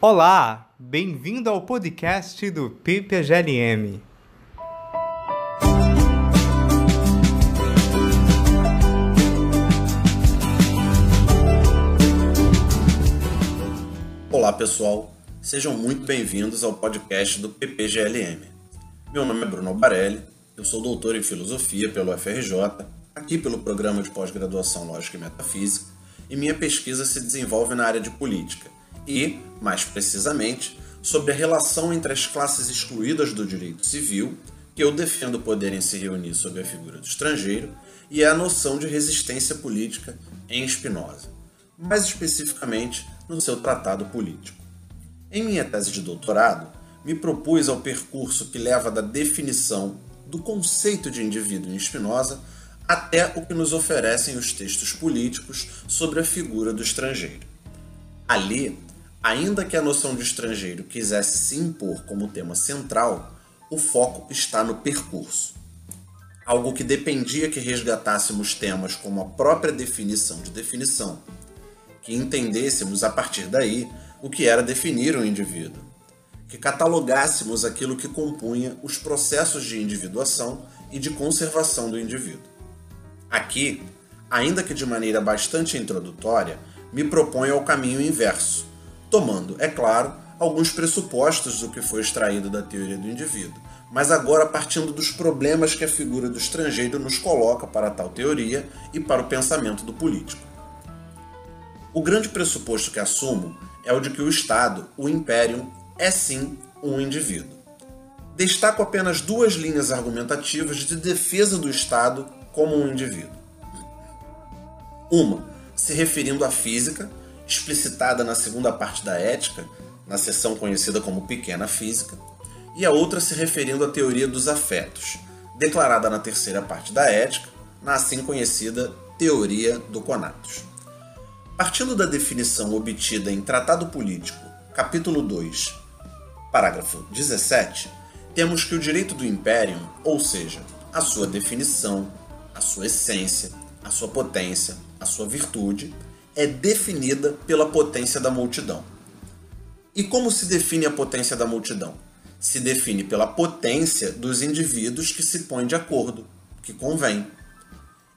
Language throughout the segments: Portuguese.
Olá, bem-vindo ao podcast do PPGLM. Olá pessoal, sejam muito bem-vindos ao podcast do PPGLM. Meu nome é Bruno Barelli, eu sou doutor em filosofia pelo FRJ, aqui pelo programa de pós-graduação Lógica e Metafísica, e minha pesquisa se desenvolve na área de política e, mais precisamente, sobre a relação entre as classes excluídas do direito civil, que eu defendo poderem se reunir sob a figura do estrangeiro, e a noção de resistência política em Spinoza, mais especificamente no seu tratado político. Em minha tese de doutorado, me propus ao percurso que leva da definição do conceito de indivíduo em Spinoza até o que nos oferecem os textos políticos sobre a figura do estrangeiro. Ali, ainda que a noção de estrangeiro quisesse se impor como tema central, o foco está no percurso. Algo que dependia que resgatássemos temas como a própria definição de definição, que entendêssemos a partir daí o que era definir um indivíduo, que catalogássemos aquilo que compunha os processos de individuação e de conservação do indivíduo. Aqui, ainda que de maneira bastante introdutória, me proponho ao caminho inverso, tomando, é claro, alguns pressupostos do que foi extraído da teoria do indivíduo, mas agora partindo dos problemas que a figura do estrangeiro nos coloca para tal teoria e para o pensamento do político. O grande pressuposto que assumo é o de que o Estado, o Império, é sim um indivíduo. Destaco apenas duas linhas argumentativas de defesa do Estado como um indivíduo. Uma, se referindo à física, explicitada na segunda parte da Ética, na seção conhecida como Pequena Física, e a outra se referindo à teoria dos afetos, declarada na terceira parte da Ética, na assim conhecida Teoria do Conatus. Partindo da definição obtida em Tratado Político, capítulo 2, parágrafo 17, temos que o direito do império, ou seja, a sua definição, a sua essência, a sua potência, a sua virtude, é definida pela potência da multidão. E como se define a potência da multidão? Se define pela potência dos indivíduos que se põem de acordo, que convém.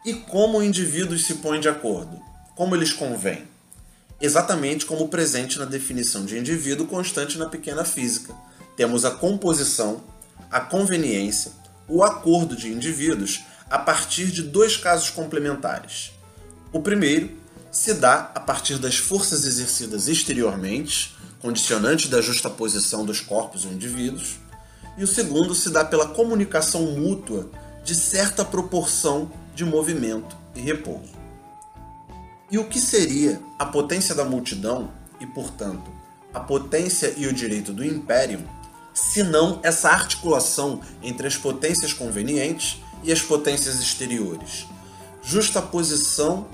E como indivíduos se põem de acordo? Como eles convêm? Exatamente como presente na definição de indivíduo constante na pequena física. Temos a composição, a conveniência, o acordo de indivíduos a partir de dois casos complementares. O primeiro se dá a partir das forças exercidas exteriormente, condicionantes da justaposição dos corpos ou indivíduos, e o segundo se dá pela comunicação mútua de certa proporção de movimento e repouso. E o que seria a potência da multidão e, portanto, a potência e o direito do império, se não essa articulação entre as potências convenientes e as potências exteriores? Justaposição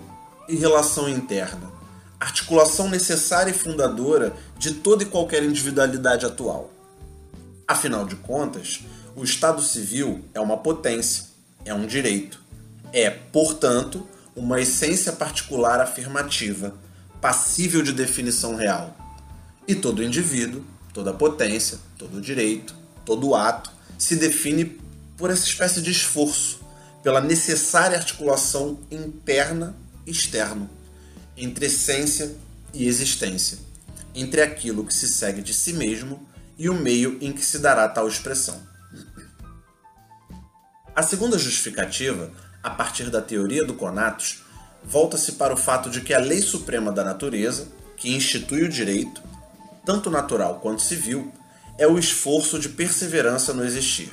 e relação interna, articulação necessária e fundadora de toda e qualquer individualidade atual. Afinal de contas, o Estado civil é uma potência, é um direito. É, portanto, uma essência particular afirmativa, passível de definição real. E todo indivíduo, toda potência, todo direito, todo ato se define por essa espécie de esforço, pela necessária articulação interna externo, entre essência e existência, entre aquilo que se segue de si mesmo e o meio em que se dará tal expressão. A segunda justificativa, a partir da teoria do Conatus, volta-se para o fato de que a lei suprema da natureza, que institui o direito, tanto natural quanto civil, é o esforço de perseverança no existir.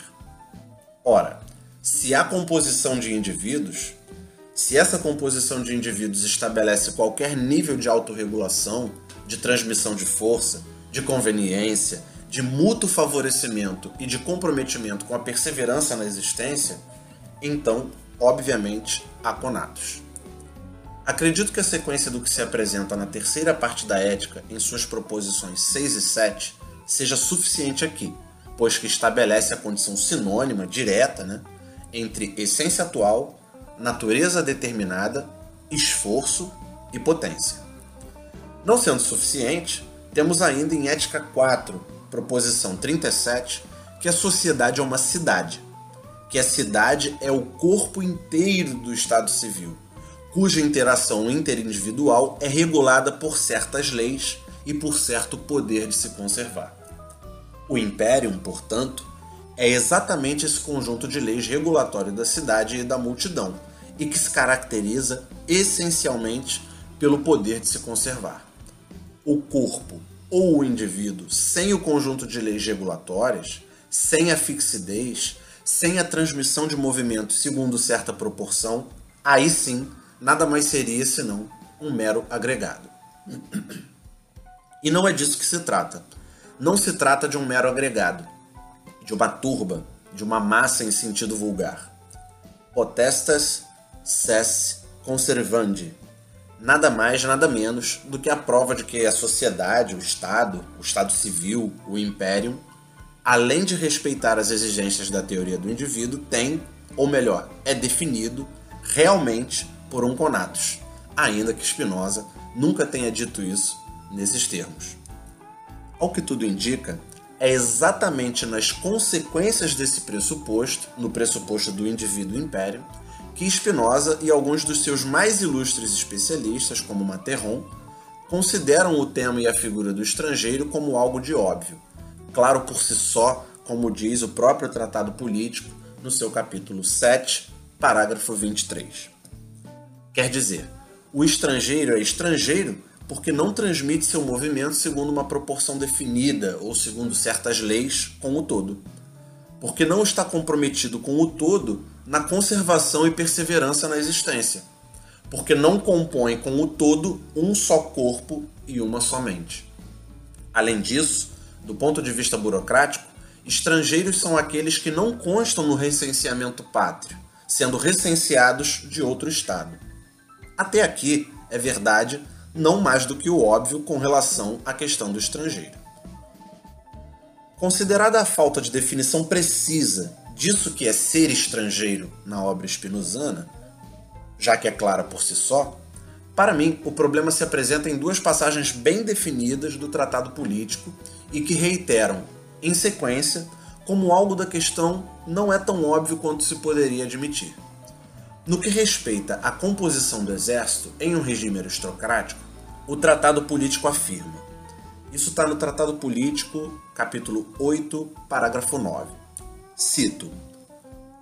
Ora, se há composição de indivíduos, se essa composição de indivíduos estabelece qualquer nível de autorregulação, de transmissão de força, de conveniência, de mútuo favorecimento e de comprometimento com a perseverança na existência, então, obviamente, há conatos. Acredito que a sequência do que se apresenta na terceira parte da ética, em suas proposições 6 e 7, seja suficiente aqui, pois que estabelece a condição sinônima, direta, né, entre essência atual natureza determinada, esforço e potência. Não sendo suficiente, Temos ainda em Ética 4, proposição 37, que a sociedade é uma cidade, que a cidade é o corpo inteiro do Estado civil, cuja interação interindividual é regulada por certas leis e por certo poder de se conservar. O Imperium, portanto, é exatamente esse conjunto de leis regulatórias da cidade e da multidão, e que se caracteriza essencialmente pelo poder de se conservar. O corpo ou o indivíduo sem o conjunto de leis regulatórias, sem a fixidez, sem a transmissão de movimento segundo certa proporção, aí sim nada mais seria senão um mero agregado. E não é disso que se trata. Não se trata de um mero agregado, de uma turba, de uma massa em sentido vulgar. Potestas ses conservandi. Nada mais, nada menos do que a prova de que a sociedade, o Estado, o Estado civil, o Império, além de respeitar as exigências da teoria do indivíduo, tem, ou melhor, é definido realmente por um conatus, ainda que Spinoza nunca tenha dito isso nesses termos. Ao que tudo indica, é exatamente nas consequências desse pressuposto, no pressuposto do indivíduo império, que Spinoza e alguns dos seus mais ilustres especialistas, como Materron, consideram o tema e a figura do estrangeiro como algo de óbvio, claro por si só, como diz o próprio Tratado Político no seu capítulo 7, parágrafo 23. Quer dizer, o estrangeiro é estrangeiro porque não transmite seu movimento segundo uma proporção definida ou segundo certas leis com o todo. Porque não está comprometido com o todo na conservação e perseverança na existência. Porque não compõe com o todo um só corpo e uma só mente. Além disso, do ponto de vista burocrático, estrangeiros são aqueles que não constam no recenseamento pátrio, sendo recenseados de outro estado. Até aqui, é verdade, não mais do que o óbvio com relação à questão do estrangeiro. Considerada a falta de definição precisa disso que é ser estrangeiro na obra spinozana, já que é clara por si só, para mim o problema se apresenta em duas passagens bem definidas do tratado político e que reiteram, em sequência, como algo da questão não é tão óbvio quanto se poderia admitir. No que respeita à composição do exército em um regime aristocrático, o Tratado Político afirma. Isso está no Tratado Político, capítulo 8, parágrafo 9. Cito: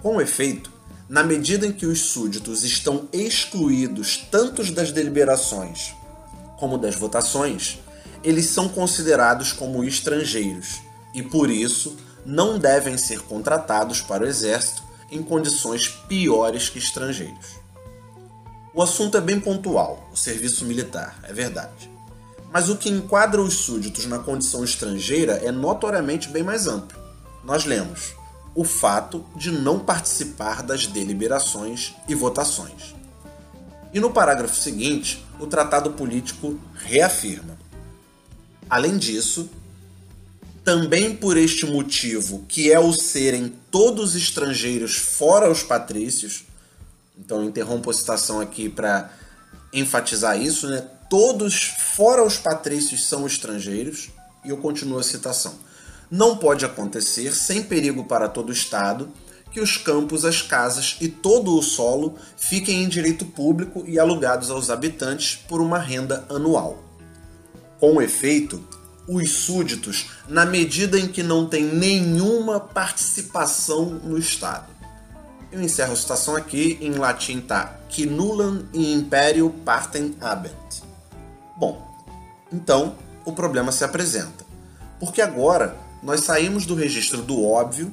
Com efeito, na medida em que os súditos estão excluídos tanto das deliberações como das votações, eles são considerados como estrangeiros e, por isso, não devem ser contratados para o exército em condições piores que estrangeiros. O assunto é bem pontual, o serviço militar, é verdade. Mas o que enquadra os súditos na condição estrangeira é notoriamente bem mais amplo. Nós lemos o fato de não participar das deliberações e votações. E no parágrafo seguinte, o tratado político reafirma. Além disso, também por este motivo, que é o serem todos estrangeiros fora os patrícios, então interrompo a citação aqui para enfatizar isso, né? Todos fora os patrícios são estrangeiros, e eu continuo a citação. Não pode acontecer, sem perigo para todo o Estado, que os campos, as casas e todo o solo fiquem em direito público e alugados aos habitantes por uma renda anual. Com efeito, os súditos na medida em que não têm nenhuma participação no Estado. Eu encerro a citação aqui, em latim tá que nullam in imperio partem habent. Bom, então o problema se apresenta. Porque agora nós saímos do registro do óbvio,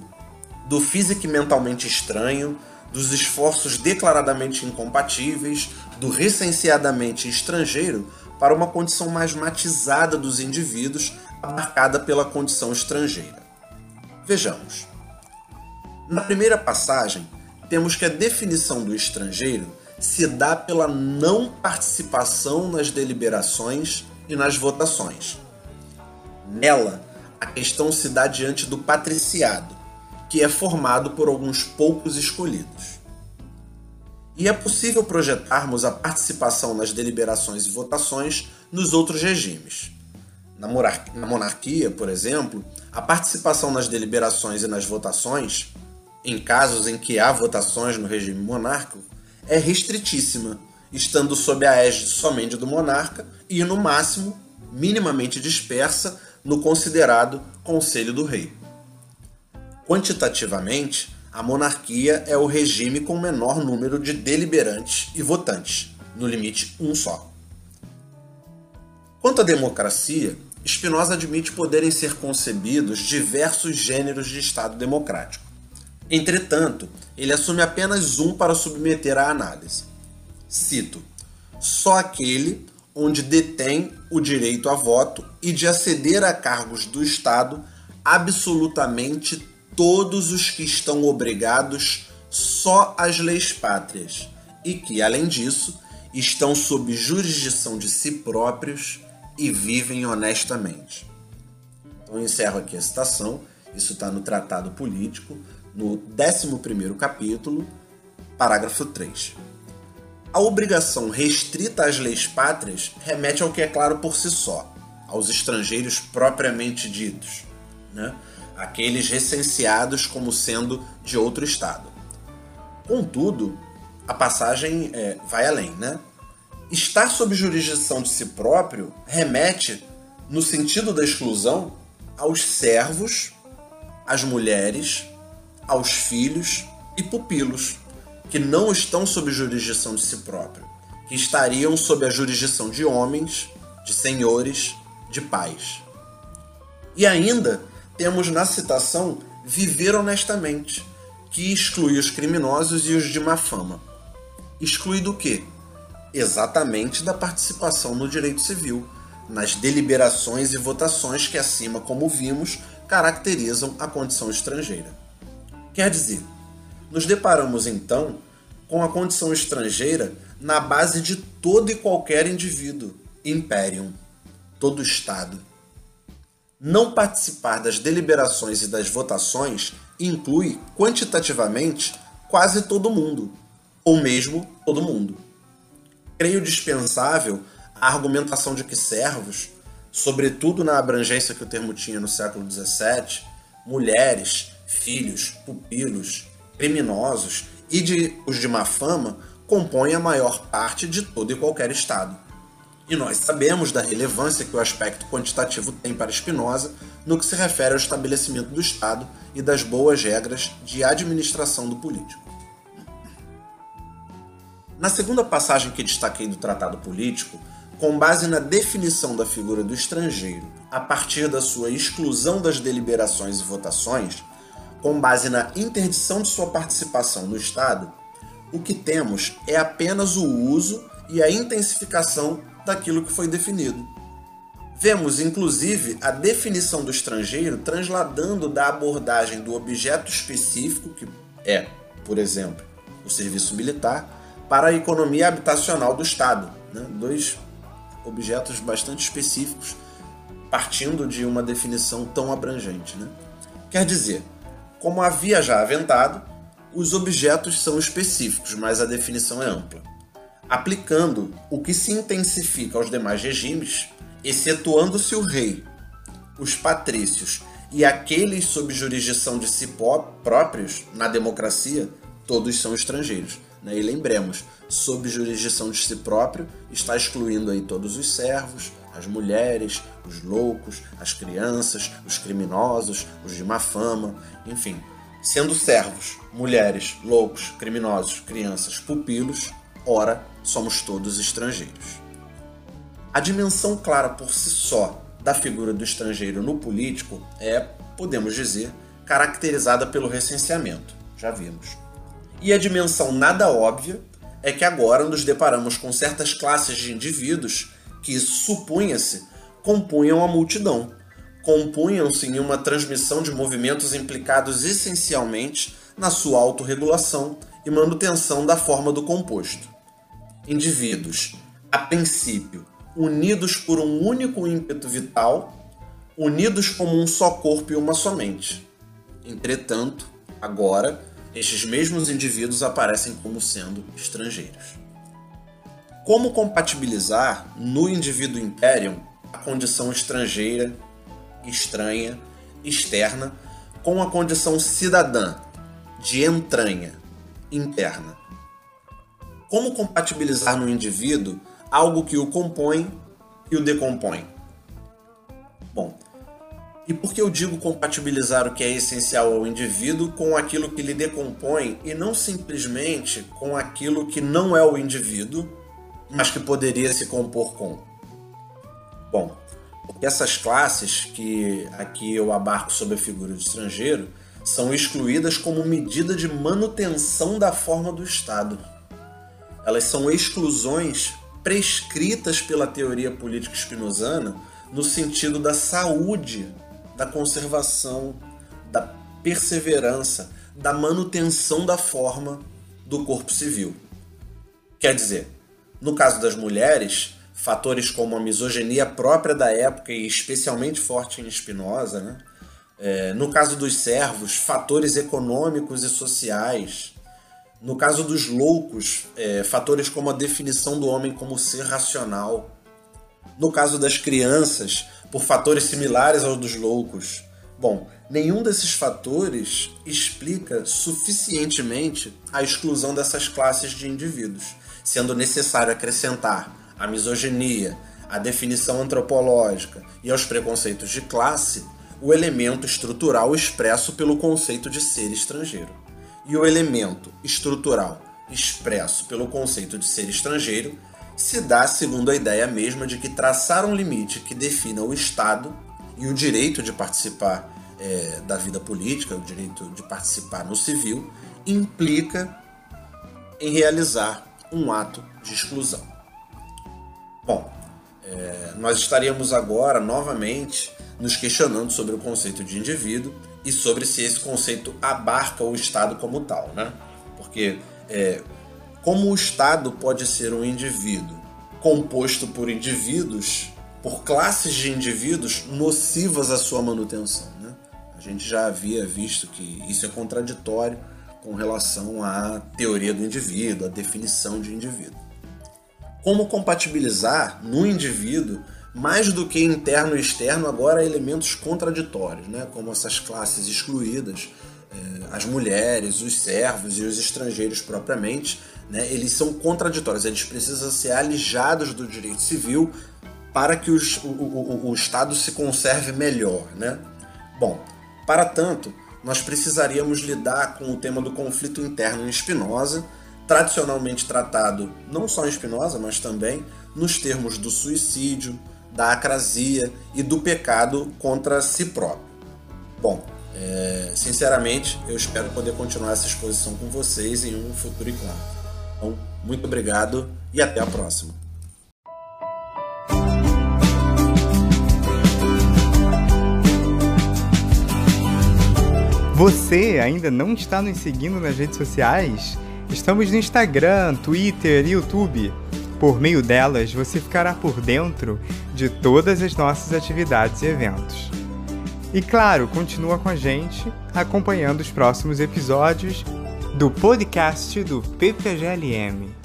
do físico mentalmente estranho, dos esforços declaradamente incompatíveis, do recenseadamente estrangeiro para uma condição mais matizada dos indivíduos, marcada pela condição estrangeira. Vejamos. Na primeira passagem, temos que a definição do estrangeiro se dá pela não participação nas deliberações e nas votações. Nela, a questão se dá diante do patriciado, que é formado por alguns poucos escolhidos. E é possível projetarmos a participação nas deliberações e votações nos outros regimes. Na monarquia, por exemplo, a participação nas deliberações e nas votações, em casos em que há votações no regime monárquico, é restritíssima, estando sob a égide somente do monarca e, no máximo, minimamente dispersa no considerado Conselho do Rei. Quantitativamente, a monarquia é o regime com menor número de deliberantes e votantes, no limite um só. Quanto à democracia, Spinoza admite poderem ser concebidos diversos gêneros de Estado democrático. Entretanto, ele assume apenas um para submeter à análise. Cito: só aquele onde detém o direito a voto e de aceder a cargos do Estado absolutamente todos os que estão obrigados só às leis pátrias e que, além disso, estão sob jurisdição de si próprios e vivem honestamente. Então encerro aqui a citação, isso está no Tratado Político, no 11 capítulo, parágrafo 3. A obrigação restrita às leis pátrias remete ao que é claro por si só, aos estrangeiros propriamente ditos, né? aqueles recenseados como sendo de outro Estado. Contudo, a passagem é, vai além, né? Estar sob jurisdição de si próprio remete, no sentido da exclusão, aos servos, às mulheres, aos filhos e pupilos, que não estão sob jurisdição de si próprio, que estariam sob a jurisdição de homens, de senhores, de pais. E ainda temos na citação viver honestamente, que exclui os criminosos e os de má fama. Exclui do quê? exatamente da participação no direito civil, nas deliberações e votações que acima, como vimos, caracterizam a condição estrangeira. Quer dizer, nos deparamos então com a condição estrangeira na base de todo e qualquer indivíduo, imperium, todo Estado. Não participar das deliberações e das votações inclui quantitativamente quase todo mundo, ou mesmo todo mundo creio dispensável a argumentação de que servos, sobretudo na abrangência que o termo tinha no século XVII, mulheres, filhos, pupilos, criminosos e de, os de má fama compõem a maior parte de todo e qualquer Estado. E nós sabemos da relevância que o aspecto quantitativo tem para Spinoza no que se refere ao estabelecimento do Estado e das boas regras de administração do político. Na segunda passagem que destaquei do Tratado Político, com base na definição da figura do estrangeiro a partir da sua exclusão das deliberações e votações, com base na interdição de sua participação no Estado, o que temos é apenas o uso e a intensificação daquilo que foi definido. Vemos, inclusive, a definição do estrangeiro transladando da abordagem do objeto específico, que é, por exemplo, o serviço militar, para a economia habitacional do Estado. Né? Dois objetos bastante específicos, partindo de uma definição tão abrangente. Né? Quer dizer, como havia já aventado, os objetos são específicos, mas a definição é ampla. Aplicando o que se intensifica aos demais regimes, excetuando-se o rei, os patrícios e aqueles sob jurisdição de si próprios, na democracia, todos são estrangeiros. Né? E lembremos, sob jurisdição de si próprio, está excluindo aí todos os servos, as mulheres, os loucos, as crianças, os criminosos, os de má fama, enfim. Sendo servos, mulheres, loucos, criminosos, crianças, pupilos, ora, somos todos estrangeiros. A dimensão clara por si só da figura do estrangeiro no político é, podemos dizer, caracterizada pelo recenseamento. Já vimos. E a dimensão nada óbvia é que agora nos deparamos com certas classes de indivíduos que, supunha-se, compunham a multidão, compunham-se em uma transmissão de movimentos implicados essencialmente na sua autorregulação e manutenção da forma do composto. Indivíduos, a princípio, unidos por um único ímpeto vital, unidos como um só corpo e uma só mente. Entretanto, agora, estes mesmos indivíduos aparecem como sendo estrangeiros. Como compatibilizar no indivíduo Imperium a condição estrangeira, estranha, externa, com a condição cidadã, de entranha, interna. Como compatibilizar no indivíduo algo que o compõe e o decompõe? Bom, e por que eu digo compatibilizar o que é essencial ao indivíduo com aquilo que lhe decompõe e não simplesmente com aquilo que não é o indivíduo, mas que poderia se compor com? Bom, porque essas classes que aqui eu abarco sob a figura de estrangeiro são excluídas como medida de manutenção da forma do Estado. Elas são exclusões prescritas pela teoria política espinosana no sentido da saúde, da conservação, da perseverança, da manutenção da forma do corpo civil. Quer dizer, no caso das mulheres, fatores como a misoginia própria da época e especialmente forte em Spinoza, né? É, no caso dos servos, fatores econômicos e sociais. No caso dos loucos, é, fatores como a definição do homem como ser racional. No caso das crianças, por fatores similares aos dos loucos. Bom, nenhum desses fatores explica suficientemente a exclusão dessas classes de indivíduos, sendo necessário acrescentar a misoginia, a definição antropológica e aos preconceitos de classe o elemento estrutural expresso pelo conceito de ser estrangeiro. E o elemento estrutural expresso pelo conceito de ser estrangeiro se dá segundo a ideia mesma de que traçar um limite que defina o Estado e o direito de participar é, da vida política, o direito de participar no civil, implica em realizar um ato de exclusão. Bom, é, nós estaríamos agora novamente nos questionando sobre o conceito de indivíduo e sobre se esse conceito abarca o Estado como tal, né? Porque é, como o Estado pode ser um indivíduo composto por indivíduos, por classes de indivíduos nocivas à sua manutenção, né? A gente já havia visto que isso é contraditório com relação à teoria do indivíduo, à definição de indivíduo. Como compatibilizar no indivíduo mais do que interno e externo, agora elementos contraditórios, né? como essas classes excluídas, eh, as mulheres, os servos e os estrangeiros propriamente, né? eles são contraditórios, eles precisam ser alijados do direito civil para que os, o, o, o Estado se conserve melhor. Né? Bom, para tanto, nós precisaríamos lidar com o tema do conflito interno em Spinoza, tradicionalmente tratado não só em Spinoza, mas também nos termos do suicídio, da acrasia e do pecado contra si próprio. Bom, é, sinceramente, eu espero poder continuar essa exposição com vocês em um futuro encontro. Então, muito obrigado e até a próxima. Você ainda não está nos seguindo nas redes sociais? Estamos no Instagram, Twitter e YouTube. Por meio delas, você ficará por dentro de todas as nossas atividades e eventos. E claro, continua com a gente acompanhando os próximos episódios do podcast do PPGLM.